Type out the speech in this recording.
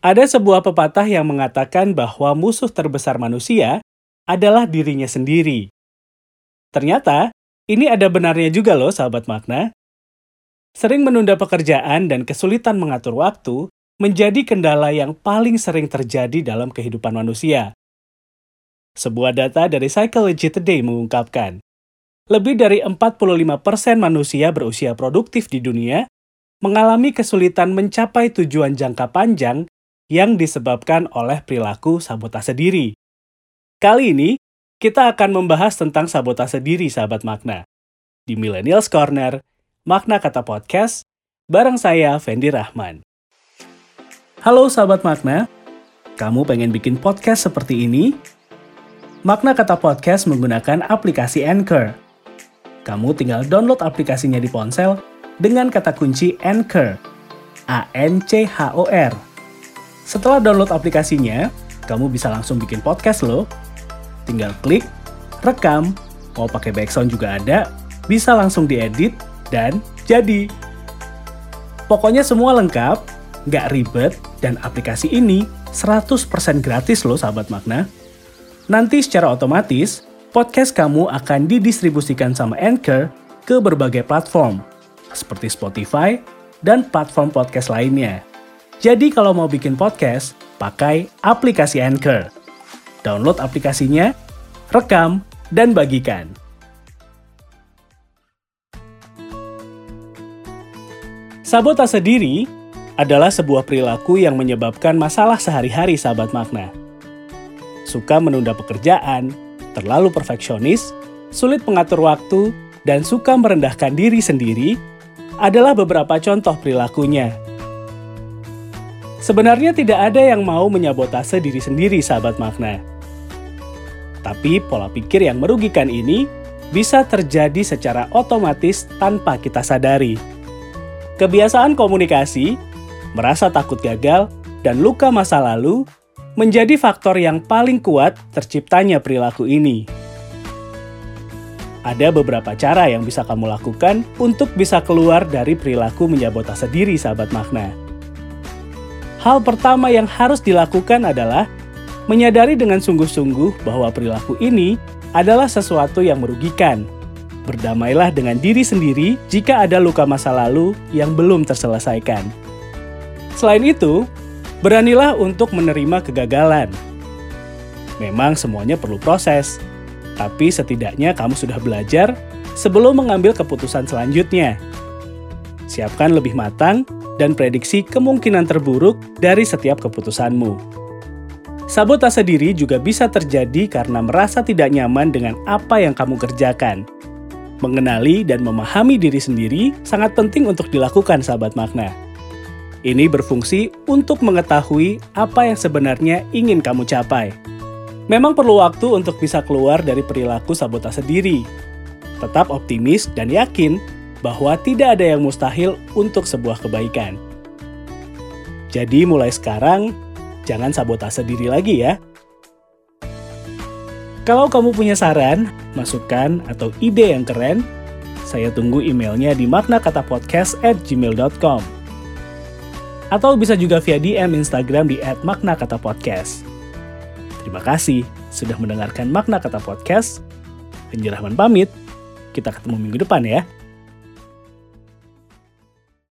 Ada sebuah pepatah yang mengatakan bahwa musuh terbesar manusia adalah dirinya sendiri. Ternyata, ini ada benarnya juga loh sahabat makna. Sering menunda pekerjaan dan kesulitan mengatur waktu menjadi kendala yang paling sering terjadi dalam kehidupan manusia. Sebuah data dari Psychology Today mengungkapkan, lebih dari 45% manusia berusia produktif di dunia mengalami kesulitan mencapai tujuan jangka panjang yang disebabkan oleh perilaku sabotase diri. Kali ini, kita akan membahas tentang sabotase diri, sahabat makna. Di Millennials Corner, Makna Kata Podcast, bareng saya, Fendi Rahman. Halo sahabat makna, kamu pengen bikin podcast seperti ini? Makna Kata Podcast menggunakan aplikasi Anchor. Kamu tinggal download aplikasinya di ponsel dengan kata kunci Anchor, A-N-C-H-O-R setelah download aplikasinya, kamu bisa langsung bikin podcast loh. Tinggal klik, rekam, mau pakai background juga ada, bisa langsung diedit, dan jadi. Pokoknya semua lengkap, nggak ribet, dan aplikasi ini 100% gratis loh sahabat makna. Nanti secara otomatis, podcast kamu akan didistribusikan sama Anchor ke berbagai platform, seperti Spotify dan platform podcast lainnya. Jadi kalau mau bikin podcast, pakai aplikasi Anchor. Download aplikasinya, rekam, dan bagikan. Sabotase diri adalah sebuah perilaku yang menyebabkan masalah sehari-hari sahabat makna. Suka menunda pekerjaan, terlalu perfeksionis, sulit mengatur waktu, dan suka merendahkan diri sendiri adalah beberapa contoh perilakunya Sebenarnya tidak ada yang mau menyabotase diri sendiri, sahabat makna. Tapi pola pikir yang merugikan ini bisa terjadi secara otomatis tanpa kita sadari. Kebiasaan komunikasi, merasa takut gagal, dan luka masa lalu menjadi faktor yang paling kuat terciptanya perilaku ini. Ada beberapa cara yang bisa kamu lakukan untuk bisa keluar dari perilaku menyabotase diri, sahabat makna hal pertama yang harus dilakukan adalah menyadari dengan sungguh-sungguh bahwa perilaku ini adalah sesuatu yang merugikan. Berdamailah dengan diri sendiri jika ada luka masa lalu yang belum terselesaikan. Selain itu, beranilah untuk menerima kegagalan. Memang semuanya perlu proses, tapi setidaknya kamu sudah belajar sebelum mengambil keputusan selanjutnya. Siapkan lebih matang dan prediksi kemungkinan terburuk dari setiap keputusanmu. Sabotase diri juga bisa terjadi karena merasa tidak nyaman dengan apa yang kamu kerjakan. Mengenali dan memahami diri sendiri sangat penting untuk dilakukan, sahabat makna. Ini berfungsi untuk mengetahui apa yang sebenarnya ingin kamu capai. Memang perlu waktu untuk bisa keluar dari perilaku sabotase diri. Tetap optimis dan yakin bahwa tidak ada yang mustahil untuk sebuah kebaikan. Jadi mulai sekarang, jangan sabotase diri lagi ya. Kalau kamu punya saran, masukan, atau ide yang keren, saya tunggu emailnya di maknakatapodcast at gmail.com. Atau bisa juga via DM Instagram di at maknakatapodcast. Terima kasih sudah mendengarkan Makna Kata Podcast. Penjerahman pamit. Kita ketemu minggu depan ya.